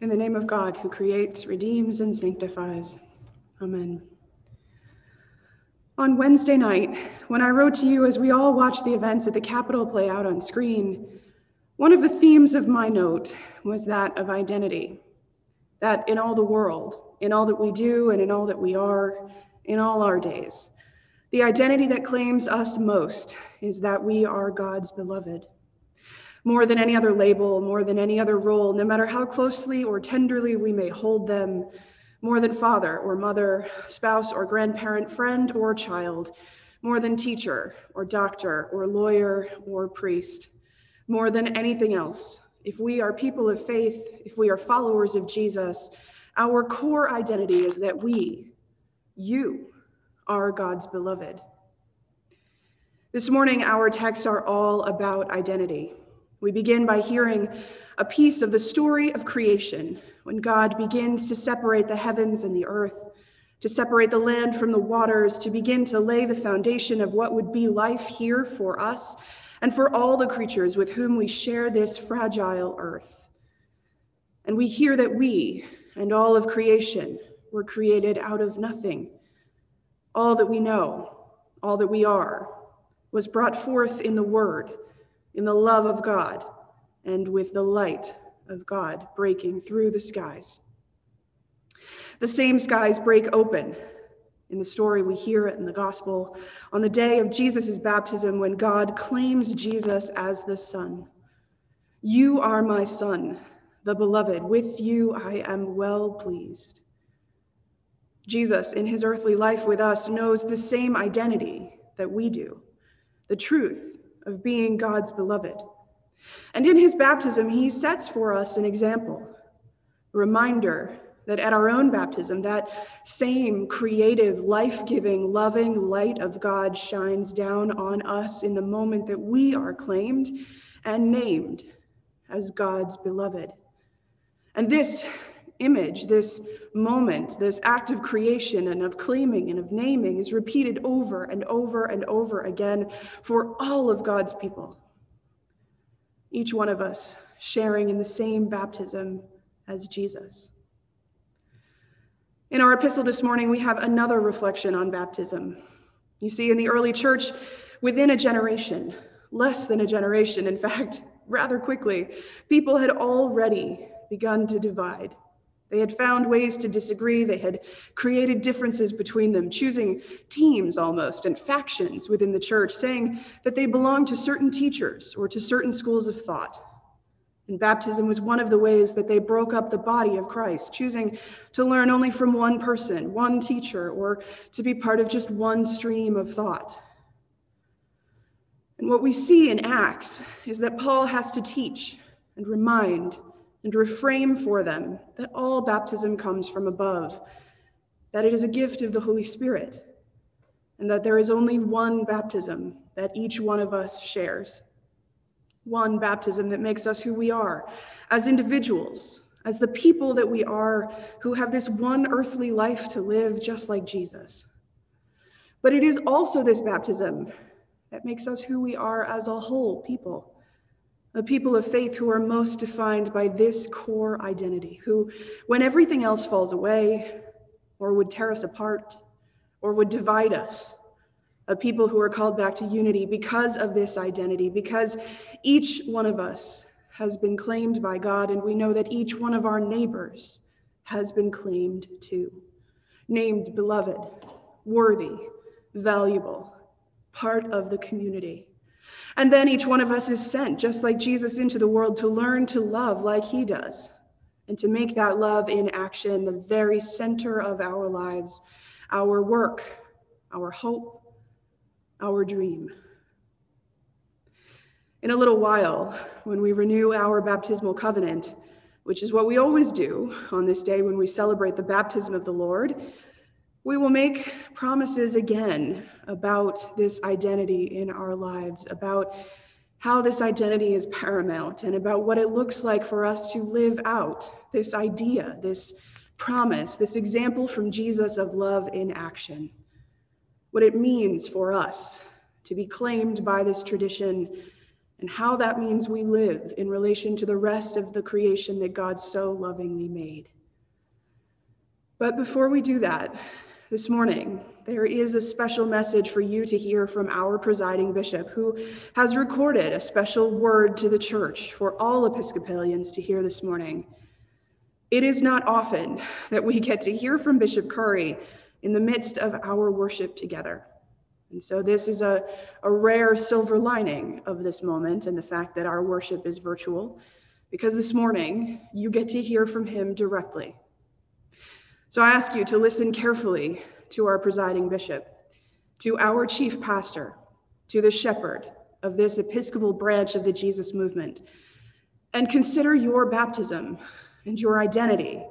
In the name of God, who creates, redeems, and sanctifies. Amen. On Wednesday night, when I wrote to you as we all watched the events at the Capitol play out on screen, one of the themes of my note was that of identity. That in all the world, in all that we do, and in all that we are, in all our days, the identity that claims us most is that we are God's beloved more than any other label, more than any other role, no matter how closely or tenderly we may hold them, more than father or mother, spouse or grandparent, friend or child, more than teacher or doctor or lawyer or priest, more than anything else. If we are people of faith, if we are followers of Jesus, our core identity is that we, you, are God's beloved. This morning, our texts are all about identity. We begin by hearing a piece of the story of creation when God begins to separate the heavens and the earth, to separate the land from the waters, to begin to lay the foundation of what would be life here for us and for all the creatures with whom we share this fragile earth. And we hear that we and all of creation were created out of nothing. All that we know, all that we are, was brought forth in the Word in the love of God and with the light of God breaking through the skies. The same skies break open in the story we hear it in the gospel on the day of Jesus' baptism when God claims Jesus as the Son. You are my Son, the beloved. With you I am well pleased. Jesus, in his earthly life with us, knows the same identity that we do the truth of being God's beloved. And in his baptism, he sets for us an example, a reminder that at our own baptism, that same creative, life giving, loving light of God shines down on us in the moment that we are claimed and named as God's beloved. And this image, this moment, this act of creation and of claiming and of naming is repeated over and over and over again for all of God's people. Each one of us sharing in the same baptism as Jesus. In our epistle this morning, we have another reflection on baptism. You see, in the early church, within a generation, less than a generation, in fact, rather quickly, people had already begun to divide. They had found ways to disagree. They had created differences between them, choosing teams almost and factions within the church, saying that they belonged to certain teachers or to certain schools of thought. And baptism was one of the ways that they broke up the body of Christ, choosing to learn only from one person, one teacher, or to be part of just one stream of thought. And what we see in Acts is that Paul has to teach and remind and reframe for them that all baptism comes from above, that it is a gift of the Holy Spirit, and that there is only one baptism that each one of us shares. One baptism that makes us who we are as individuals, as the people that we are who have this one earthly life to live just like Jesus. But it is also this baptism that makes us who we are as a whole people a people of faith who are most defined by this core identity, who, when everything else falls away, or would tear us apart, or would divide us, a people who are called back to unity because of this identity, because each one of us has been claimed by God, and we know that each one of our neighbors has been claimed too. Named beloved, worthy, valuable, part of the community. And then each one of us is sent, just like Jesus, into the world to learn to love like he does, and to make that love in action the very center of our lives, our work, our hope, our dream. In a little while, when we renew our baptismal covenant, which is what we always do on this day when we celebrate the baptism of the Lord, we will make promises again about this identity in our lives, about how this identity is paramount, and about what it looks like for us to live out this idea, this promise, this example from Jesus of love in action. What it means for us to be claimed by this tradition and how that means we live in relation to the rest of the creation that God so lovingly made. But before we do that, this morning, there is a special message for you to hear from our presiding bishop, who has recorded a special word to the church for all Episcopalians to hear this morning. It is not often that we get to hear from Bishop Curry in the midst of our worship together. And so, this is a, a rare silver lining of this moment and the fact that our worship is virtual, because this morning you get to hear from him directly. So, I ask you to listen carefully to our presiding bishop, to our chief pastor, to the shepherd of this Episcopal branch of the Jesus movement, and consider your baptism and your identity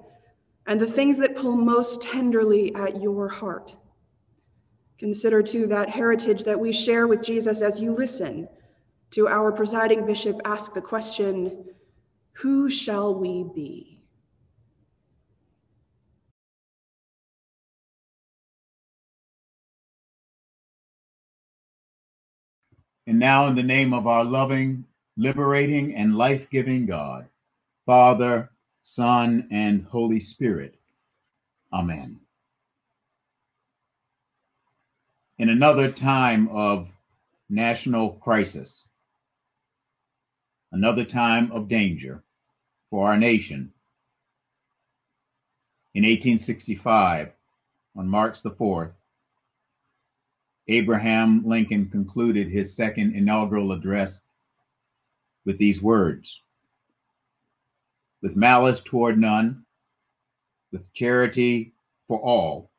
and the things that pull most tenderly at your heart. Consider too that heritage that we share with Jesus as you listen to our presiding bishop ask the question Who shall we be? And now, in the name of our loving, liberating, and life giving God, Father, Son, and Holy Spirit. Amen. in another time of national crisis, another time of danger for our nation. In 1865, on March the 4th, Abraham Lincoln concluded his second inaugural address with these words With malice toward none, with charity for all,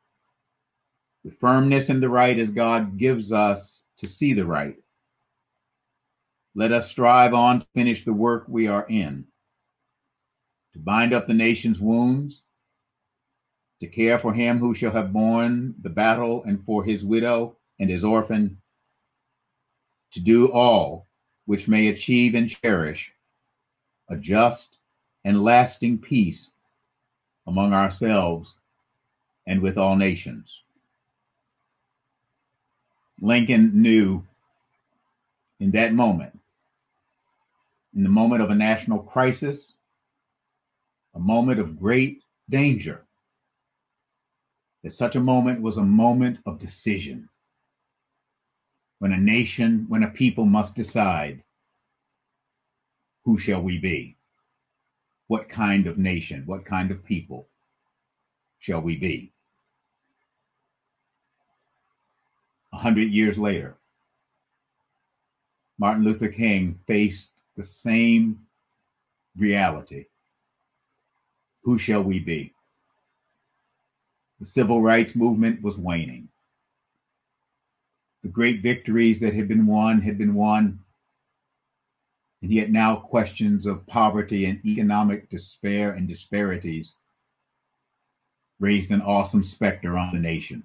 the firmness in the right as God gives us to see the right. Let us strive on to finish the work we are in, to bind up the nation's wounds, to care for him who shall have borne the battle and for his widow and his orphan, to do all which may achieve and cherish a just and lasting peace among ourselves and with all nations. Lincoln knew in that moment, in the moment of a national crisis, a moment of great danger, that such a moment was a moment of decision. When a nation, when a people must decide who shall we be? What kind of nation, what kind of people shall we be? A hundred years later, Martin Luther King faced the same reality. Who shall we be? The civil rights movement was waning. The great victories that had been won had been won, and yet now questions of poverty and economic despair and disparities raised an awesome specter on the nation.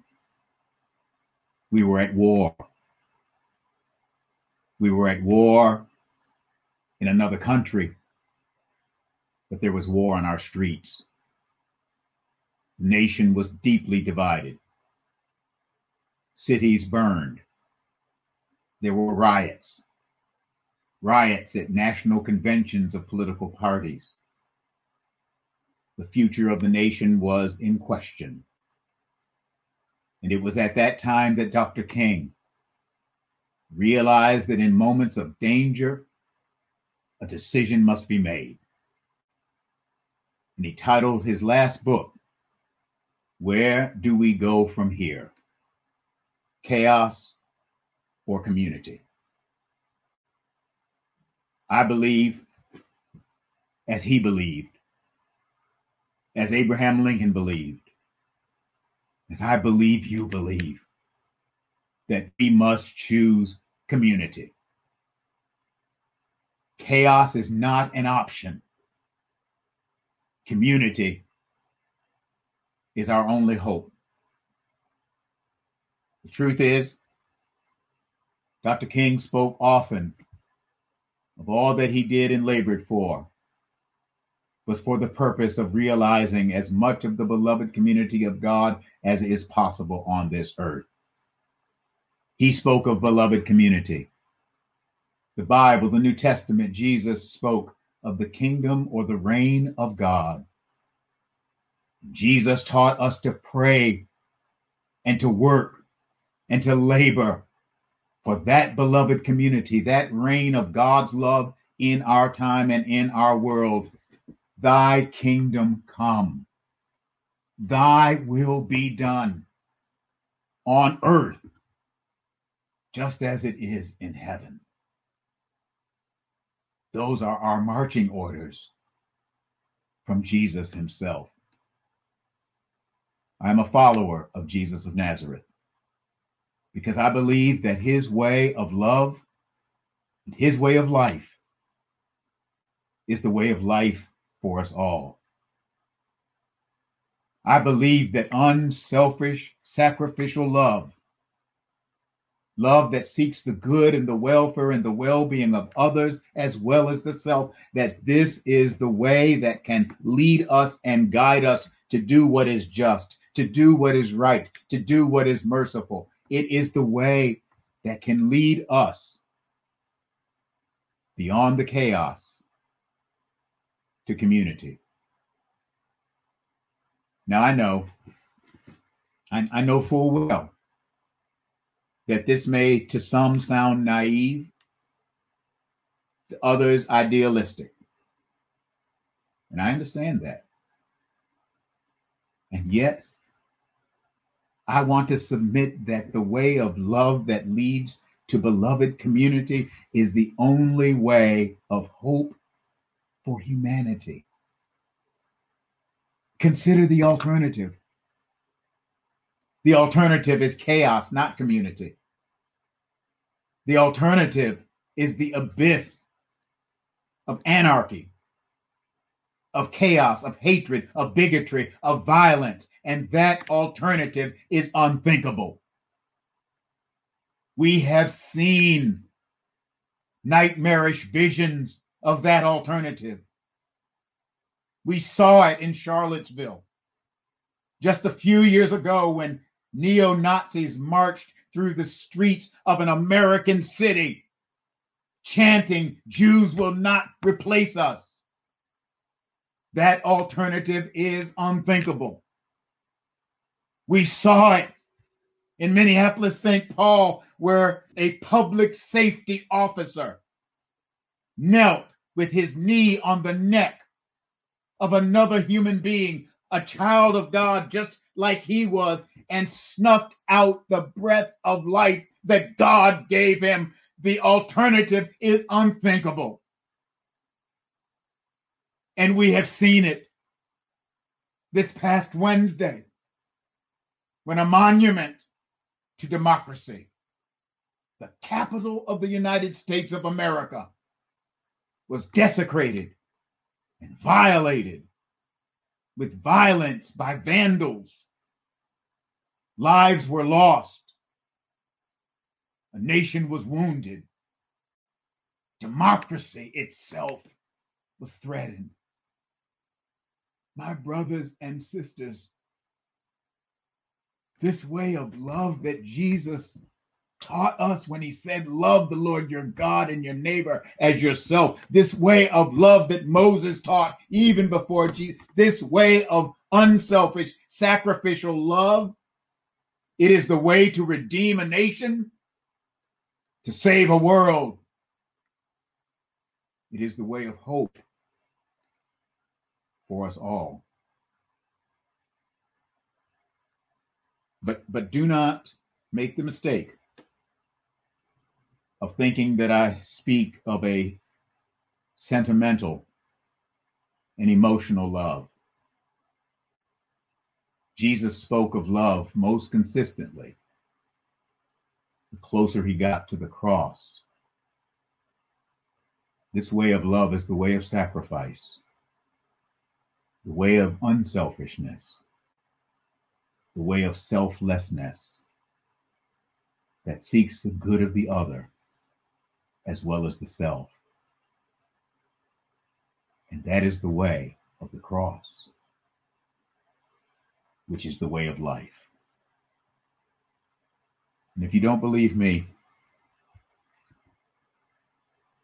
We were at war. We were at war in another country, but there was war on our streets. The nation was deeply divided. Cities burned. There were riots, riots at national conventions of political parties. The future of the nation was in question. And it was at that time that Dr. King realized that in moments of danger, a decision must be made. And he titled his last book, Where Do We Go From Here? Chaos or Community? I believe, as he believed, as Abraham Lincoln believed, as I believe you believe, that we must choose community. Chaos is not an option. Community is our only hope. The truth is, Dr. King spoke often of all that he did and labored for was for the purpose of realizing as much of the beloved community of God as is possible on this earth. He spoke of beloved community. the Bible, the New Testament, Jesus spoke of the kingdom or the reign of God. Jesus taught us to pray and to work and to labor for that beloved community, that reign of God's love in our time and in our world. Thy kingdom come, thy will be done on earth just as it is in heaven. Those are our marching orders from Jesus himself. I am a follower of Jesus of Nazareth because I believe that his way of love, his way of life, is the way of life for us all. I believe that unselfish, sacrificial love love that seeks the good and the welfare and the well-being of others as well as the self that this is the way that can lead us and guide us to do what is just to do what is right to do what is merciful it is the way that can lead us beyond the chaos to community now i know I, I know full well that this may to some sound naive, to others idealistic. And I understand that. And yet, I want to submit that the way of love that leads to beloved community is the only way of hope for humanity. Consider the alternative. The alternative is chaos, not community. The alternative is the abyss of anarchy, of chaos, of hatred, of bigotry, of violence. And that alternative is unthinkable. We have seen nightmarish visions of that alternative. We saw it in Charlottesville just a few years ago when neo Nazis marched through the streets of an American city, chanting, Jews will not replace us. That alternative is unthinkable. We saw it in Minneapolis, St. Paul, where a public safety officer knelt with his knee on the neck of another human being, a child of God, just like he was, and snuffed out the breath of life that God gave him. The alternative is unthinkable. And we have seen it this past Wednesday when a monument to democracy, the Capitol of the United States of America, was desecrated and violated with violence by vandals Lives were lost. A nation was wounded. Democracy itself was threatened. My brothers and sisters, this way of love that Jesus taught us when he said, Love the Lord your God and your neighbor as yourself. This way of love that Moses taught even before Jesus, this way of unselfish, sacrificial love it is the way to redeem a nation, to save a world. It is the way of hope for us all. But but do not make the mistake of thinking that I speak of a sentimental and emotional love. Jesus spoke of love most consistently the closer he got to the cross. This way of love is the way of sacrifice, the way of unselfishness, the way of selflessness that seeks the good of the other as well as the self. And that is the way of the cross which is the way of life. And if you don't believe me,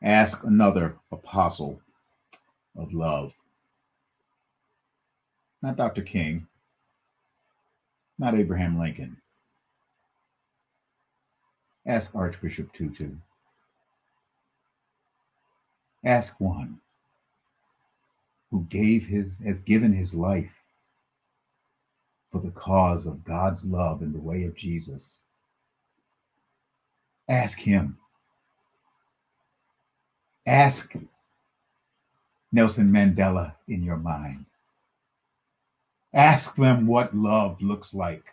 ask another apostle of love. Not Dr. King, not Abraham Lincoln. Ask Archbishop Tutu. Ask one who gave his has given his life for the cause of God's love in the way of Jesus. Ask him. Ask Nelson Mandela in your mind. Ask them what love looks like.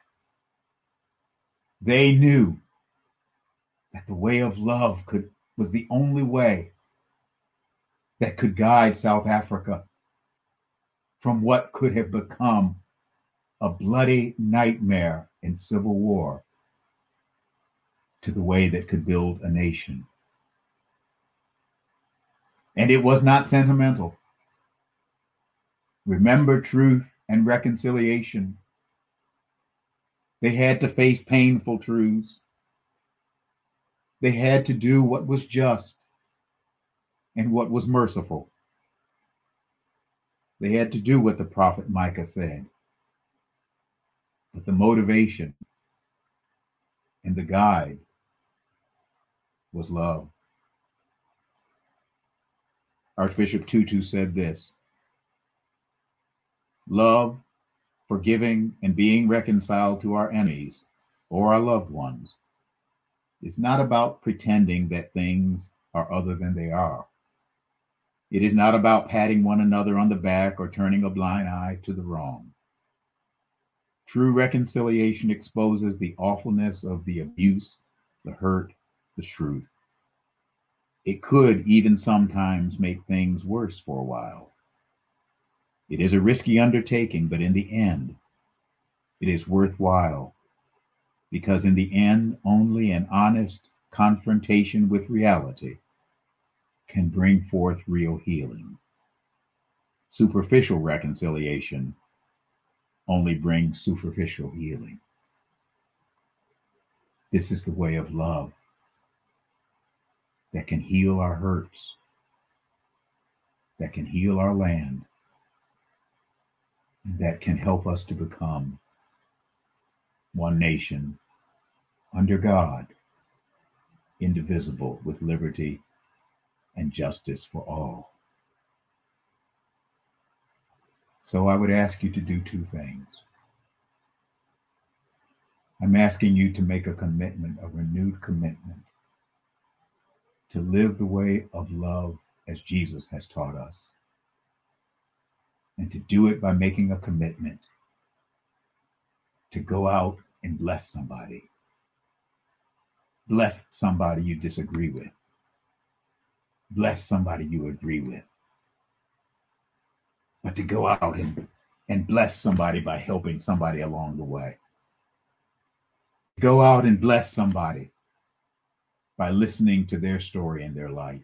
They knew that the way of love could was the only way that could guide South Africa from what could have become a bloody nightmare in civil war to the way that could build a nation. And it was not sentimental. Remember truth and reconciliation. They had to face painful truths. They had to do what was just and what was merciful. They had to do what the prophet Micah said. But the motivation and the guide was love. Archbishop Tutu said this Love, forgiving, and being reconciled to our enemies or our loved ones. It's not about pretending that things are other than they are. It is not about patting one another on the back or turning a blind eye to the wrong. True reconciliation exposes the awfulness of the abuse, the hurt, the truth. It could even sometimes make things worse for a while. It is a risky undertaking, but in the end, it is worthwhile because in the end, only an honest confrontation with reality can bring forth real healing. Superficial reconciliation only brings superficial healing. This is the way of love that can heal our hurts, that can heal our land, and that can help us to become one nation under God, indivisible with liberty and justice for all. So I would ask you to do two things. I'm asking you to make a commitment, a renewed commitment, to live the way of love as Jesus has taught us, and to do it by making a commitment to go out and bless somebody. Bless somebody you disagree with bless somebody you agree with. But to go out and, and bless somebody by helping somebody along the way. Go out and bless somebody by listening to their story and their life.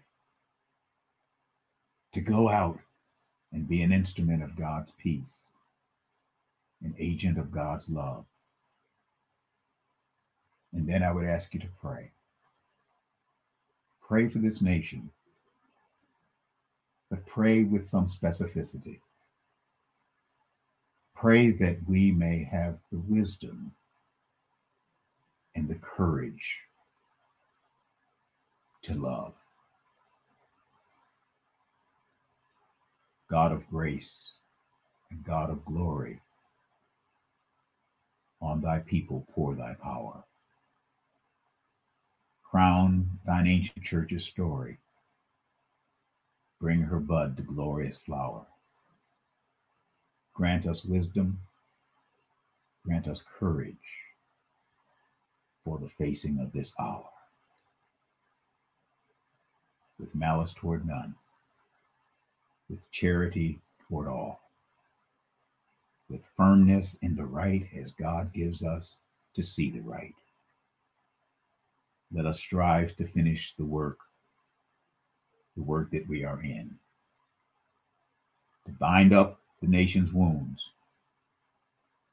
To go out and be an instrument of God's peace, an agent of God's love. And then I would ask you to pray. Pray for this nation but pray with some specificity. Pray that we may have the wisdom and the courage to love. God of grace and God of glory, on thy people pour thy power. Crown thine ancient church's story Bring her bud to glorious flower. Grant us wisdom. Grant us courage for the facing of this hour. With malice toward none, with charity toward all, with firmness in the right as God gives us to see the right. Let us strive to finish the work the work that we are in. To bind up the nation's wounds,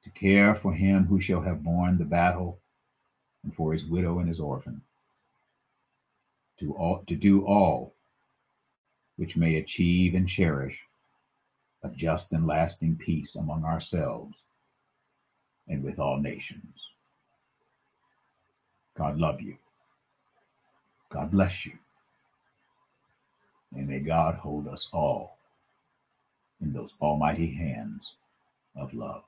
to care for him who shall have borne the battle, and for his widow and his orphan, to, all, to do all which may achieve and cherish a just and lasting peace among ourselves and with all nations. God love you. God bless you. And may God hold us all in those almighty hands of love.